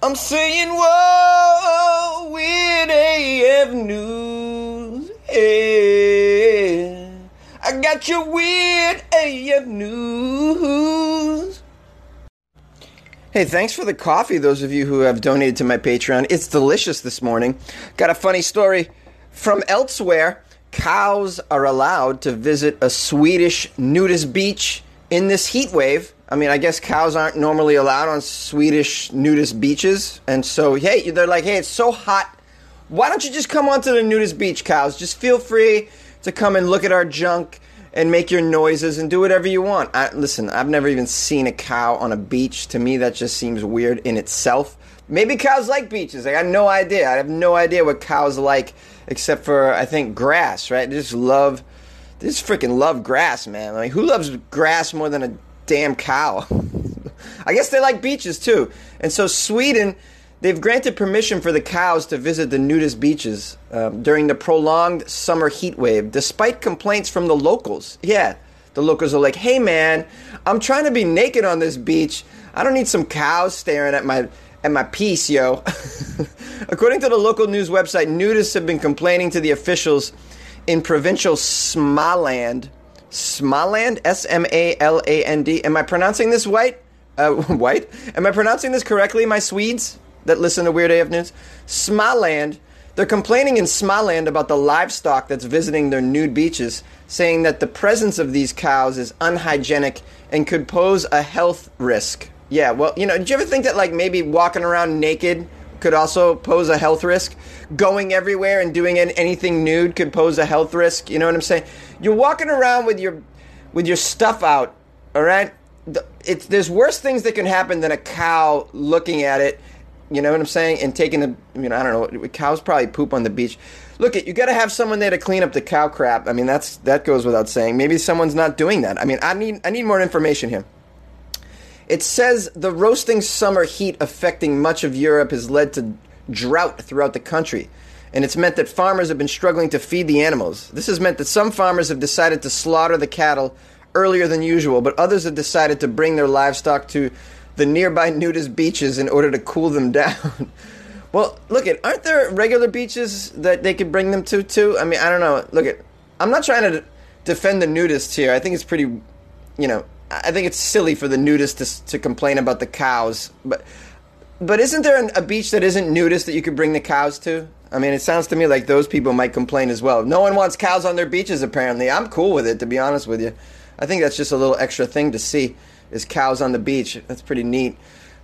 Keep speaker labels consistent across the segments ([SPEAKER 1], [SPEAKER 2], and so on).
[SPEAKER 1] I'm saying whoa, weird AF news. Yeah. I got your weird AF news. Hey, thanks for the coffee, those of you who have donated to my Patreon. It's delicious this morning. Got a funny story from elsewhere. Cows are allowed to visit a Swedish nudist beach in this heat wave. I mean, I guess cows aren't normally allowed on Swedish nudist beaches. And so, hey, they're like, hey, it's so hot. Why don't you just come onto the nudist beach, cows? Just feel free to come and look at our junk and make your noises and do whatever you want. I, listen, I've never even seen a cow on a beach. To me, that just seems weird in itself. Maybe cows like beaches. I got no idea. I have no idea what cows like, except for I think grass. Right? They just love, they just freaking love grass, man. Like who loves grass more than a damn cow? I guess they like beaches too. And so Sweden, they've granted permission for the cows to visit the nudist beaches um, during the prolonged summer heat wave, despite complaints from the locals. Yeah, the locals are like, "Hey, man, I'm trying to be naked on this beach. I don't need some cows staring at my." At my piece, yo. According to the local news website, nudists have been complaining to the officials in provincial Smaland. Smaland? S M A L A N D. Am I pronouncing this white? Uh, white? Am I pronouncing this correctly, my Swedes that listen to Weird AF News? Smaland. They're complaining in Smaland about the livestock that's visiting their nude beaches, saying that the presence of these cows is unhygienic and could pose a health risk. Yeah, well, you know, did you ever think that like maybe walking around naked could also pose a health risk? Going everywhere and doing anything nude could pose a health risk. You know what I'm saying? You're walking around with your with your stuff out. All right, it's there's worse things that can happen than a cow looking at it. You know what I'm saying? And taking the, you know, I don't know. Cows probably poop on the beach. Look, it you got to have someone there to clean up the cow crap. I mean, that's that goes without saying. Maybe someone's not doing that. I mean, I need I need more information here. It says the roasting summer heat affecting much of Europe has led to drought throughout the country. And it's meant that farmers have been struggling to feed the animals. This has meant that some farmers have decided to slaughter the cattle earlier than usual, but others have decided to bring their livestock to the nearby nudist beaches in order to cool them down. well, look at aren't there regular beaches that they could bring them to too? I mean, I don't know. Look at I'm not trying to defend the nudists here. I think it's pretty, you know, I think it's silly for the nudists to, to complain about the cows, but but isn't there an, a beach that isn't nudist that you could bring the cows to? I mean, it sounds to me like those people might complain as well. No one wants cows on their beaches, apparently. I'm cool with it, to be honest with you. I think that's just a little extra thing to see is cows on the beach. That's pretty neat.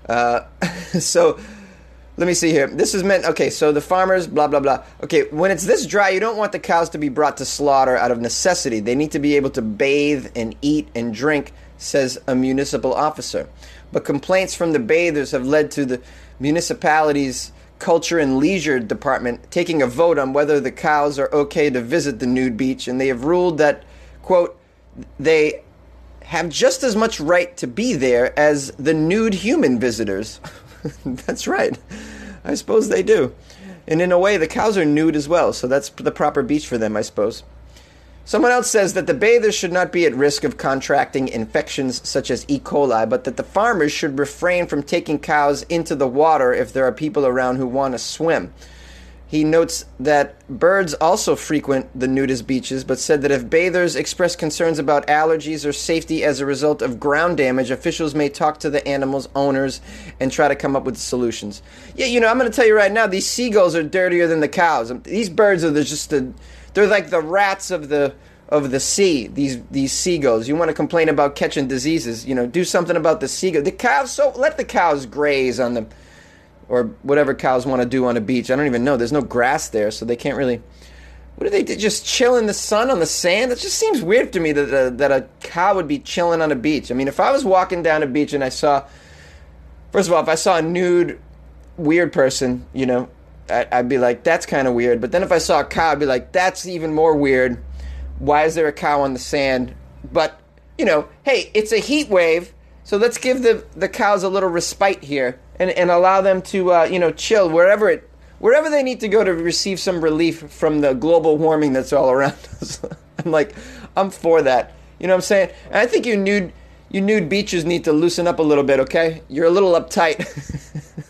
[SPEAKER 1] Uh, so let me see here. This is meant okay. So the farmers, blah blah blah. Okay, when it's this dry, you don't want the cows to be brought to slaughter out of necessity. They need to be able to bathe and eat and drink, says a municipal officer. But complaints from the bathers have led to the municipality's culture and leisure department taking a vote on whether the cows are okay to visit the nude beach, and they have ruled that quote they have just as much right to be there as the nude human visitors. that's right. I suppose they do. And in a way, the cows are nude as well, so that's the proper beach for them, I suppose. Someone else says that the bathers should not be at risk of contracting infections such as E. coli, but that the farmers should refrain from taking cows into the water if there are people around who want to swim. He notes that birds also frequent the nudist beaches, but said that if bathers express concerns about allergies or safety as a result of ground damage, officials may talk to the animals' owners and try to come up with solutions. Yeah, you know, I'm going to tell you right now, these seagulls are dirtier than the cows. These birds are just the, they're like the rats of the of the sea. These these seagulls. You want to complain about catching diseases? You know, do something about the seagull. The cows. So let the cows graze on the or whatever cows want to do on a beach. I don't even know. There's no grass there, so they can't really. What do they do? Just chill in the sun on the sand? It just seems weird to me that a, that a cow would be chilling on a beach. I mean, if I was walking down a beach and I saw First of all, if I saw a nude, weird person, you know, I'd be like, that's kind of weird. But then if I saw a cow, I'd be like, that's even more weird. Why is there a cow on the sand? But, you know, hey, it's a heat wave, so let's give the, the cows a little respite here and, and allow them to, uh, you know, chill wherever it wherever they need to go to receive some relief from the global warming that's all around us. I'm like, I'm for that. You know what I'm saying? And I think you nude you nude beaches need to loosen up a little bit, okay? You're a little uptight.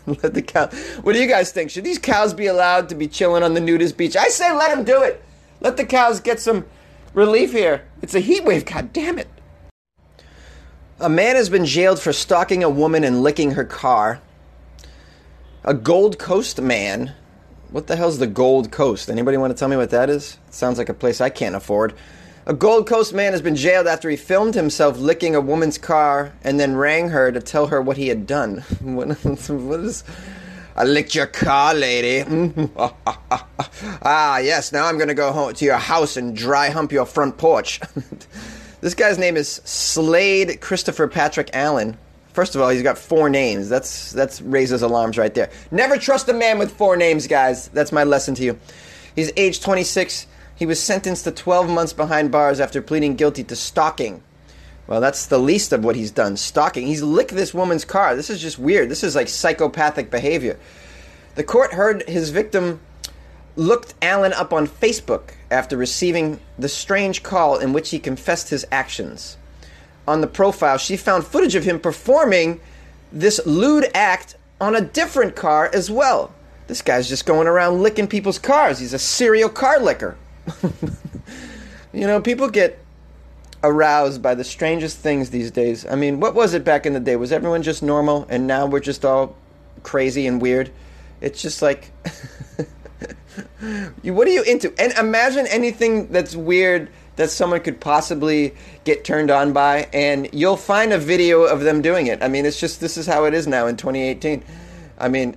[SPEAKER 1] let the cow. What do you guys think? Should these cows be allowed to be chilling on the nudist beach? I say let them do it. Let the cows get some relief here. It's a heat wave. God damn it. A man has been jailed for stalking a woman and licking her car. A Gold Coast man. What the hell's the Gold Coast? Anybody want to tell me what that is? It sounds like a place I can't afford. A Gold Coast man has been jailed after he filmed himself licking a woman's car and then rang her to tell her what he had done. what is. I licked your car, lady. ah, yes, now I'm going to go home to your house and dry hump your front porch. this guy's name is Slade Christopher Patrick Allen. First of all, he's got four names. That's that's raises alarms right there. Never trust a man with four names, guys. That's my lesson to you. He's age 26. He was sentenced to 12 months behind bars after pleading guilty to stalking. Well, that's the least of what he's done. Stalking. He's licked this woman's car. This is just weird. This is like psychopathic behavior. The court heard his victim looked Allen up on Facebook after receiving the strange call in which he confessed his actions on the profile, she found footage of him performing this lewd act on a different car as well. This guy's just going around licking people's cars. He's a serial car licker. you know, people get aroused by the strangest things these days. I mean, what was it back in the day? Was everyone just normal and now we're just all crazy and weird? It's just like what are you into? And imagine anything that's weird that someone could possibly get turned on by, and you'll find a video of them doing it. I mean, it's just this is how it is now in 2018. I mean,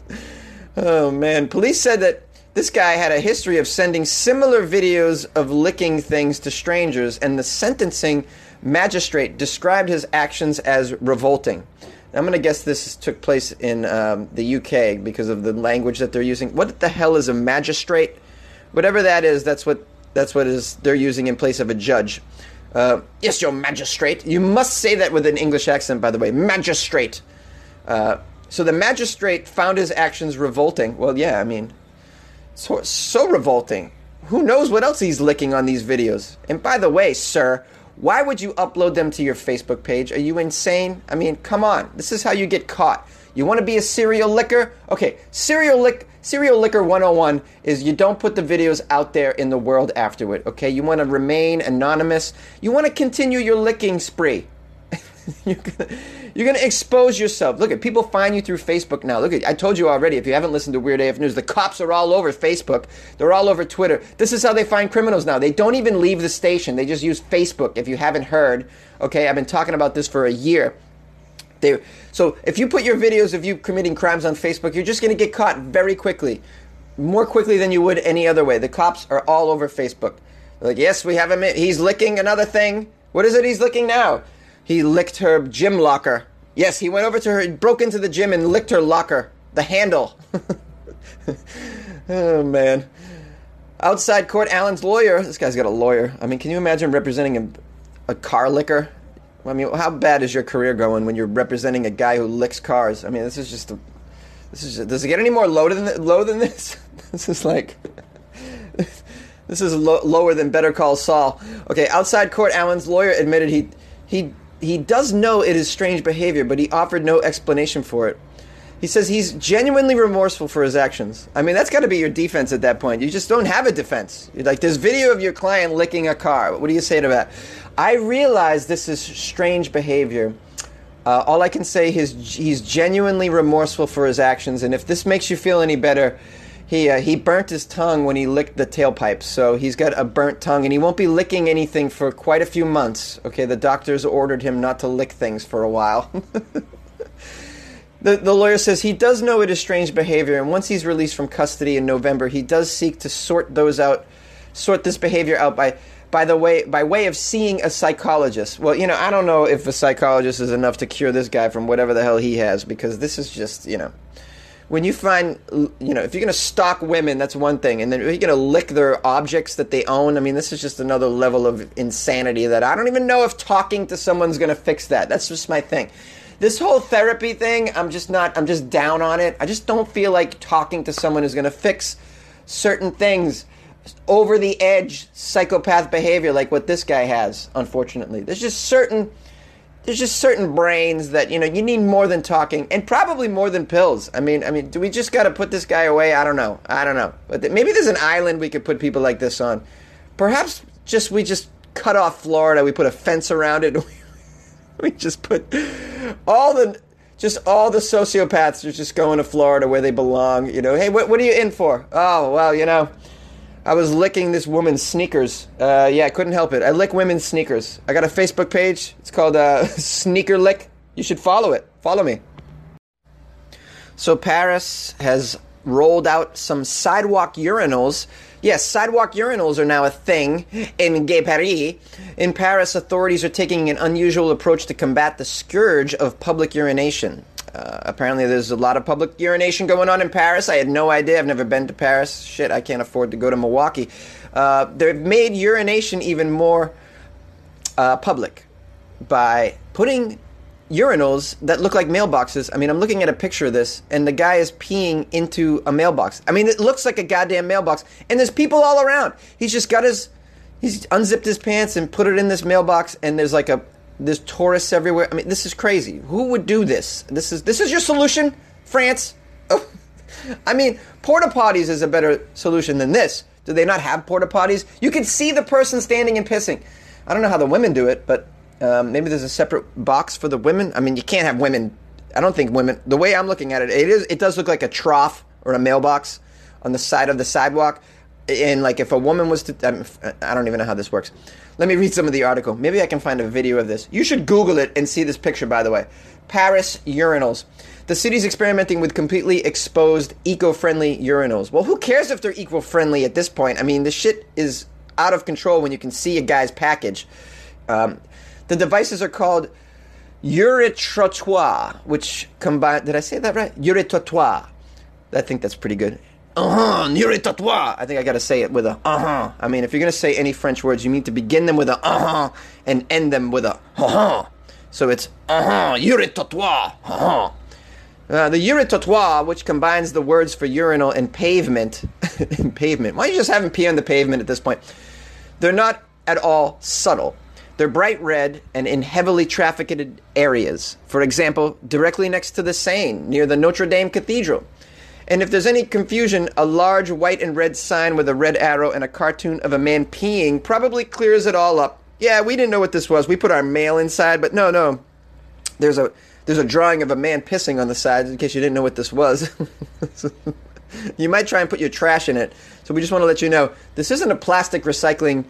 [SPEAKER 1] oh man, police said that this guy had a history of sending similar videos of licking things to strangers, and the sentencing magistrate described his actions as revolting. I'm going to guess this took place in um, the UK because of the language that they're using. What the hell is a magistrate? Whatever that is, that's what that's what is they're using in place of a judge. Uh, yes, your magistrate. You must say that with an English accent, by the way. Magistrate. Uh, so the magistrate found his actions revolting. Well, yeah, I mean, so, so revolting. Who knows what else he's licking on these videos? And by the way, sir, why would you upload them to your Facebook page? Are you insane? I mean, come on. This is how you get caught. You want to be a serial licker? Okay, serial lick serial licker 101 is you don't put the videos out there in the world afterward, okay? You want to remain anonymous. You want to continue your licking spree. you're, gonna, you're gonna expose yourself. Look at people find you through Facebook now. Look at I told you already. If you haven't listened to Weird AF News, the cops are all over Facebook. They're all over Twitter. This is how they find criminals now. They don't even leave the station. They just use Facebook. If you haven't heard, okay, I've been talking about this for a year. They, so if you put your videos of you committing crimes on Facebook, you're just to get caught very quickly, more quickly than you would any other way. The cops are all over Facebook. They're like, yes, we have him. He's licking another thing. What is it he's licking now? He licked her gym locker. Yes, he went over to her, broke into the gym and licked her locker, the handle. oh man. Outside court, Allen's lawyer. This guy's got a lawyer. I mean, can you imagine representing a, a car licker? I mean, how bad is your career going when you're representing a guy who licks cars? I mean, this is just a, this is does it get any more low than low than this? this is like this is lo- lower than Better Call Saul. Okay, outside court, Allen's lawyer admitted he he he does know it is strange behavior, but he offered no explanation for it. He says he's genuinely remorseful for his actions. I mean, that's got to be your defense at that point. You just don't have a defense. You're like, there's video of your client licking a car. What do you say to that? I realize this is strange behavior. Uh, all I can say is he's genuinely remorseful for his actions, and if this makes you feel any better, he uh, he burnt his tongue when he licked the tailpipe, so he's got a burnt tongue, and he won't be licking anything for quite a few months. Okay, the doctors ordered him not to lick things for a while. the the lawyer says he does know it is strange behavior, and once he's released from custody in November, he does seek to sort those out, sort this behavior out by by the way by way of seeing a psychologist. Well, you know, I don't know if a psychologist is enough to cure this guy from whatever the hell he has because this is just, you know, when you find, you know, if you're going to stalk women, that's one thing, and then you're going to lick their objects that they own. I mean, this is just another level of insanity that I don't even know if talking to someone's going to fix that. That's just my thing. This whole therapy thing, I'm just not, I'm just down on it. I just don't feel like talking to someone is going to fix certain things over the edge psychopath behavior like what this guy has unfortunately there's just certain there's just certain brains that you know you need more than talking and probably more than pills. I mean i mean do we just got to put this guy away? I don't know. I don't know. But maybe there's an island we could put people like this on. Perhaps just we just cut off florida we put a fence around it we just put all the just all the sociopaths are just going to florida where they belong you know. Hey what, what are you in for? Oh well you know I was licking this woman's sneakers. Uh, yeah, I couldn't help it. I lick women's sneakers. I got a Facebook page. It's called uh, Sneaker Lick. You should follow it. Follow me. So Paris has rolled out some sidewalk urinals. Yes, sidewalk urinals are now a thing in Gay Paris. In Paris, authorities are taking an unusual approach to combat the scourge of public urination. Uh, apparently, there's a lot of public urination going on in Paris. I had no idea. I've never been to Paris. Shit, I can't afford to go to Milwaukee. Uh, they've made urination even more uh, public by putting urinals that look like mailboxes. I mean, I'm looking at a picture of this, and the guy is peeing into a mailbox. I mean, it looks like a goddamn mailbox, and there's people all around. He's just got his, he's unzipped his pants and put it in this mailbox, and there's like a there's tourists everywhere. I mean, this is crazy. Who would do this? This is this is your solution, France. I mean, porta potties is a better solution than this. Do they not have porta potties? You can see the person standing and pissing. I don't know how the women do it, but um, maybe there's a separate box for the women. I mean, you can't have women. I don't think women. The way I'm looking at it, it is. It does look like a trough or a mailbox on the side of the sidewalk. And like, if a woman was to, I don't even know how this works. Let me read some of the article. Maybe I can find a video of this. You should Google it and see this picture, by the way. Paris urinals. The city's experimenting with completely exposed, eco friendly urinals. Well, who cares if they're eco friendly at this point? I mean, the shit is out of control when you can see a guy's package. Um, the devices are called Uritrottoir, which combine. Did I say that right? Uritrottoir. I think that's pretty good uh huh, Uritrottoir. I think I got to say it with a uh huh. I mean, if you're to say any French words, you need to begin them with a uh huh and end them with a uh huh. So it's uh huh, Uritrottoir. Uh huh. Uh, the Uritrottoir, which combines the words for urinal and pavement, and pavement. Why don't you just them pee on the pavement at this point? They're not at all subtle. They're bright red and in heavily trafficked areas. For example, directly next to the Seine, near the Notre Dame Cathedral. And if there's any confusion, a large white and red sign with a red arrow and a cartoon of a man peeing probably clears it all up. Yeah, we didn't know what this was. We put our mail inside, but no, no. There's a there's a drawing of a man pissing on the side in case you didn't know what this was. you might try and put your trash in it. So we just want to let you know this isn't a plastic recycling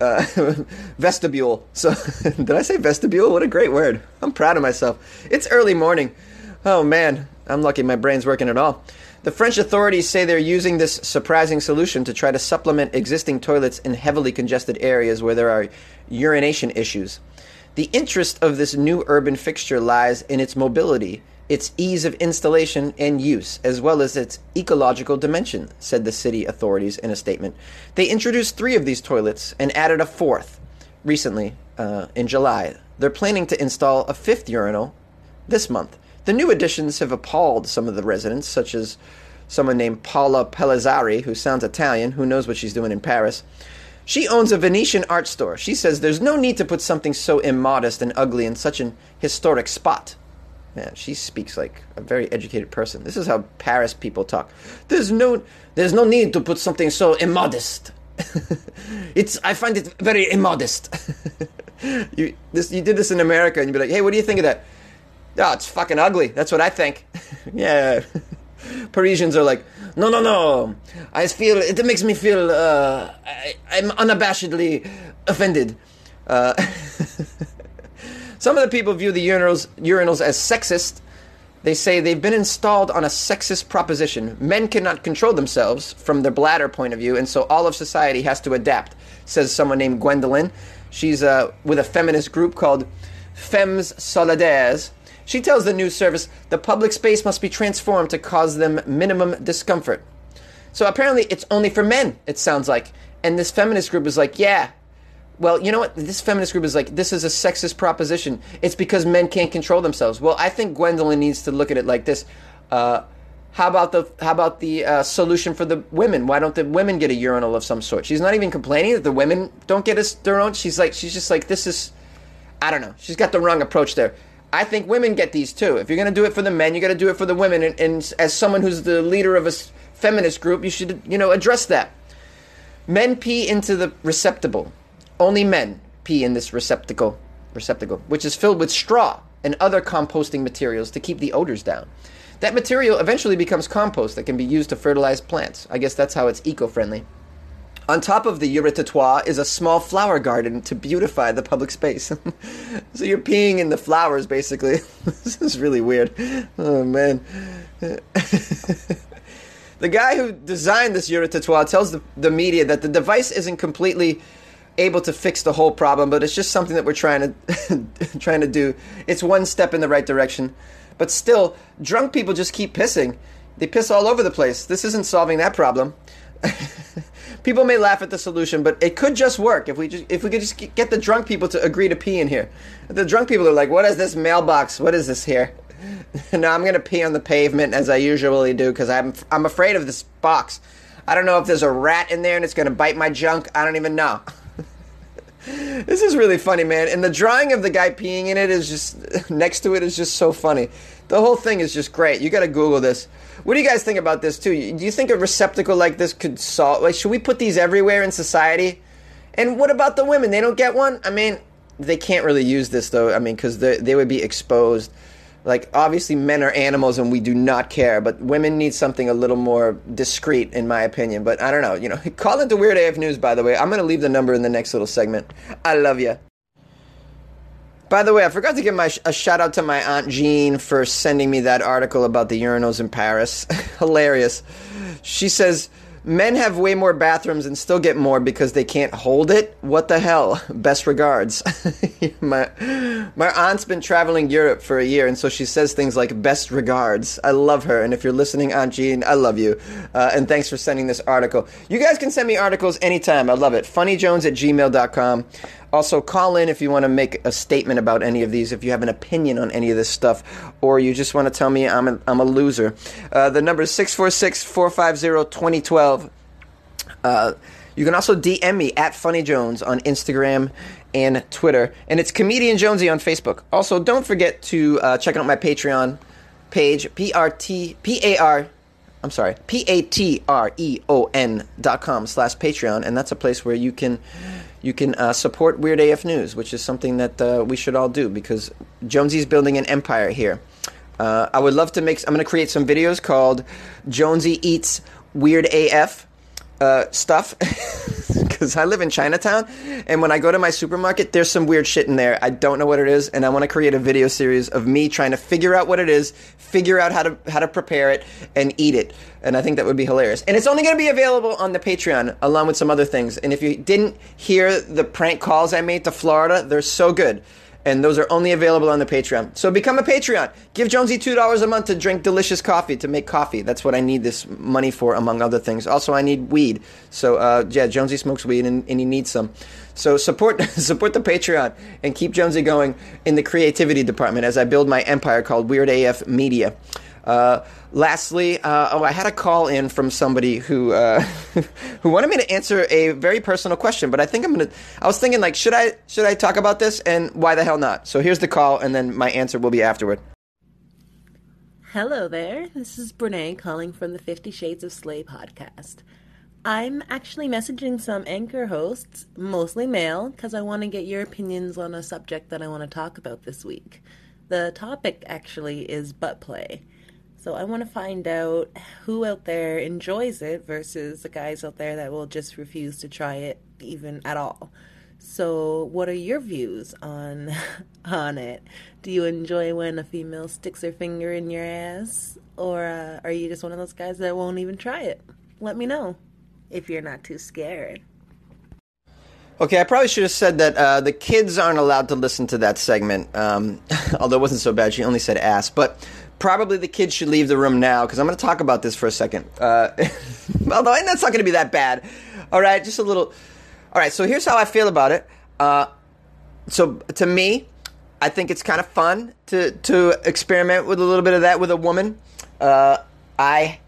[SPEAKER 1] uh, vestibule. So did I say vestibule? What a great word. I'm proud of myself. It's early morning. Oh man, I'm lucky my brain's working at all. The French authorities say they're using this surprising solution to try to supplement existing toilets in heavily congested areas where there are urination issues. The interest of this new urban fixture lies in its mobility, its ease of installation and use, as well as its ecological dimension, said the city authorities in a statement. They introduced three of these toilets and added a fourth recently uh, in July. They're planning to install a fifth urinal this month. The new additions have appalled some of the residents, such as someone named Paula Pellizzari, who sounds Italian, who knows what she's doing in Paris. She owns a Venetian art store. She says there's no need to put something so immodest and ugly in such an historic spot. Man, she speaks like a very educated person. This is how Paris people talk. There's no there's no need to put something so immodest. it's I find it very immodest. you this you did this in America and you'd be like, "Hey, what do you think of that?" Oh, it's fucking ugly. That's what I think. yeah. Parisians are like, no, no, no. I feel it makes me feel uh, I, am unabashedly offended. Uh, some of the people view the urinals, urinals as sexist. They say they've been installed on a sexist proposition. Men cannot control themselves from their bladder point of view, and so all of society has to adapt, says someone named Gwendolyn. She's uh, with a feminist group called Femmes Solidaires. She tells the news service the public space must be transformed to cause them minimum discomfort. So apparently, it's only for men, it sounds like. And this feminist group is like, yeah, well, you know what? This feminist group is like, this is a sexist proposition. It's because men can't control themselves. Well, I think Gwendolyn needs to look at it like this. Uh, how about the how about the uh, solution for the women? Why don't the women get a urinal of some sort? She's not even complaining that the women don't get a, their own. She's like, she's just like, this is, I don't know. She's got the wrong approach there. I think women get these too. If you're going to do it for the men, you got to do it for the women. And, and as someone who's the leader of a feminist group, you should, you know, address that. Men pee into the receptacle. Only men pee in this receptacle, receptacle, which is filled with straw and other composting materials to keep the odors down. That material eventually becomes compost that can be used to fertilize plants. I guess that's how it's eco-friendly. On top of the Uritrottoir is a small flower garden to beautify the public space. so you're peeing in the flowers, basically. this is really weird. Oh, man. the guy who designed this Uritrottoir tells the, the media that the device isn't completely able to fix the whole problem, but it's just something that we're trying to trying to do. It's one step in the right direction. But still, drunk people just keep pissing. They piss all over the place. This isn't solving that problem. People may laugh at the solution, but it could just work if we just if we could just get the drunk people to agree to pee in here. The drunk people are like, "What is this mailbox? What is this here?" no, I'm gonna pee on the pavement as I usually do because I'm I'm afraid of this box. I don't know if there's a rat in there and it's gonna bite my junk. I don't even know. this is really funny, man. And the drawing of the guy peeing in it is just next to it is just so funny. The whole thing is just great. You got to Google this. What do you guys think about this too? Do you think a receptacle like this could solve? Like, should we put these everywhere in society? And what about the women? They don't get one. I mean, they can't really use this though. I mean, because they they would be exposed like obviously men are animals and we do not care but women need something a little more discreet in my opinion but i don't know you know call it into weird af news by the way i'm going to leave the number in the next little segment i love you by the way, I forgot to give my a shout out to my aunt Jean for sending me that article about the urinals in Paris. Hilarious. She says Men have way more bathrooms and still get more because they can't hold it. What the hell? Best regards. my my aunt's been traveling Europe for a year, and so she says things like "best regards." I love her, and if you're listening, Aunt Jean, I love you, uh, and thanks for sending this article. You guys can send me articles anytime. I love it. FunnyJones at gmail.com. Also, call in if you want to make a statement about any of these, if you have an opinion on any of this stuff, or you just want to tell me I'm a, I'm a loser. Uh, the number is 646 450 2012. Uh, you can also DM me at Funny Jones on Instagram and Twitter, and it's Comedian Jonesy on Facebook. Also, don't forget to uh, check out my Patreon page, P R T P A R. I'm sorry, P A T R E O N dot com slash Patreon, and that's a place where you can you can uh, support Weird AF News, which is something that uh, we should all do because Jonesy's building an empire here. Uh, I would love to make. I'm going to create some videos called Jonesy Eats Weird AF uh, stuff because I live in Chinatown, and when I go to my supermarket, there's some weird shit in there. I don't know what it is, and I want to create a video series of me trying to figure out what it is, figure out how to how to prepare it, and eat it. And I think that would be hilarious. And it's only going to be available on the Patreon along with some other things. And if you didn't hear the prank calls I made to Florida, they're so good and those are only available on the Patreon. So become a Patreon. Give Jonesy two dollars a month to drink delicious coffee to make coffee. That's what I need this money for, among other things. Also, I need weed. So uh, yeah, Jonesy smokes weed and, and he needs some. So support support the Patreon and keep Jonesy going in the creativity department as I build my empire called Weird AF Media. Uh, lastly, uh, oh, I had a call in from somebody who uh, who wanted me to answer a very personal question, but I think I'm gonna. I was thinking like, should I should I talk about this, and why the hell not? So here's the call, and then my answer will be afterward.
[SPEAKER 2] Hello there. This is Brene calling from the Fifty Shades of Slay podcast. I'm actually messaging some anchor hosts, mostly male, because I want to get your opinions on a subject that I want to talk about this week. The topic actually is butt play. So I want to find out who out there enjoys it versus the guys out there that will just refuse to try it even at all. So, what are your views on on it? Do you enjoy when a female sticks her finger in your ass, or uh, are you just one of those guys that won't even try it? Let me know if you're not too scared.
[SPEAKER 1] Okay, I probably should have said that uh, the kids aren't allowed to listen to that segment. Um, although it wasn't so bad, she only said ass. But probably the kids should leave the room now because I'm going to talk about this for a second. Uh, although and that's not going to be that bad. All right, just a little. All right, so here's how I feel about it. Uh, so to me, I think it's kind of fun to to experiment with a little bit of that with a woman. Uh, I,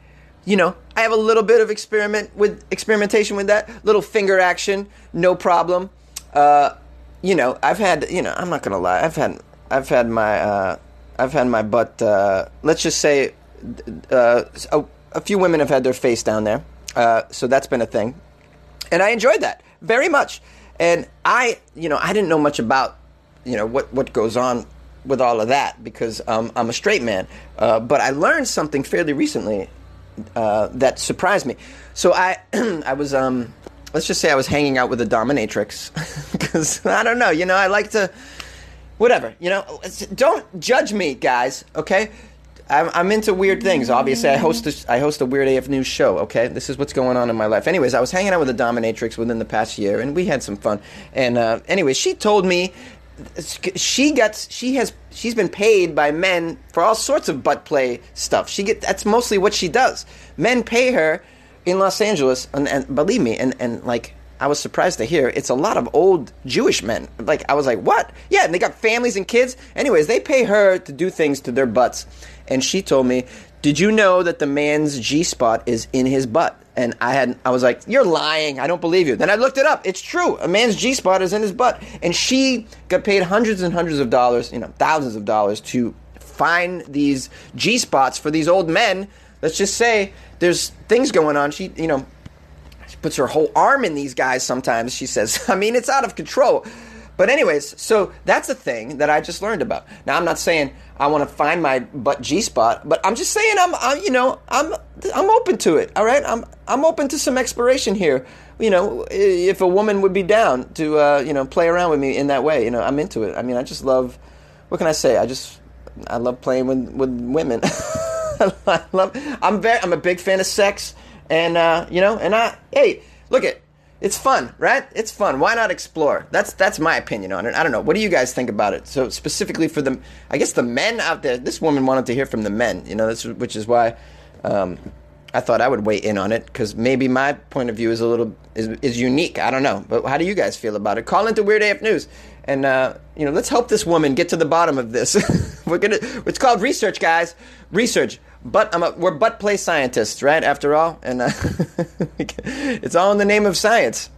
[SPEAKER 1] you know, I have a little bit of experiment with experimentation with that little finger action, no problem. Uh, you know, I've had, you know, I'm not gonna lie, I've had, I've had my, uh, I've had my butt. Uh, let's just say, uh, a, a, few women have had their face down there, uh, so that's been a thing, and I enjoyed that very much. And I, you know, I didn't know much about you know what what goes on with all of that because um, I'm a straight man. Uh, but I learned something fairly recently uh, that surprised me. So I I was um, let's just say I was hanging out with a dominatrix because I don't know. You know, I like to whatever. You know, don't judge me, guys. Okay. I'm, I'm into weird things. Obviously, I host a, I host a weird AF News show. Okay, this is what's going on in my life. Anyways, I was hanging out with a dominatrix within the past year, and we had some fun. And uh, anyways, she told me she gets she has she's been paid by men for all sorts of butt play stuff. She get that's mostly what she does. Men pay her in Los Angeles, and, and believe me, and and like I was surprised to hear it's a lot of old Jewish men. Like I was like, what? Yeah, and they got families and kids. Anyways, they pay her to do things to their butts, and she told me, "Did you know that the man's G spot is in his butt?" And I had, I was like, "You're lying! I don't believe you." Then I looked it up. It's true. A man's G spot is in his butt, and she got paid hundreds and hundreds of dollars, you know, thousands of dollars to find these G spots for these old men. Let's just say there's things going on. She, you know, she puts her whole arm in these guys. Sometimes she says, "I mean, it's out of control." But anyways, so that's a thing that I just learned about. Now I'm not saying I want to find my butt G spot, but I'm just saying I'm, I'm, you know, I'm, I'm open to it. All right, I'm, I'm open to some exploration here. You know, if a woman would be down to, uh, you know, play around with me in that way, you know, I'm into it. I mean, I just love. What can I say? I just, I love playing with with women. I love. I'm very. I'm a big fan of sex, and uh, you know, and I. Hey, look it it's fun, right? It's fun. Why not explore? That's that's my opinion on it. I don't know. What do you guys think about it? So specifically for the, I guess the men out there. This woman wanted to hear from the men. You know, this, which is why um, I thought I would weigh in on it because maybe my point of view is a little is, is unique. I don't know, but how do you guys feel about it? Call into Weird AF News, and uh, you know, let's help this woman get to the bottom of this. We're gonna. It's called research, guys. Research. But I'm a, we're butt play scientists, right? After all, and uh, it's all in the name of science.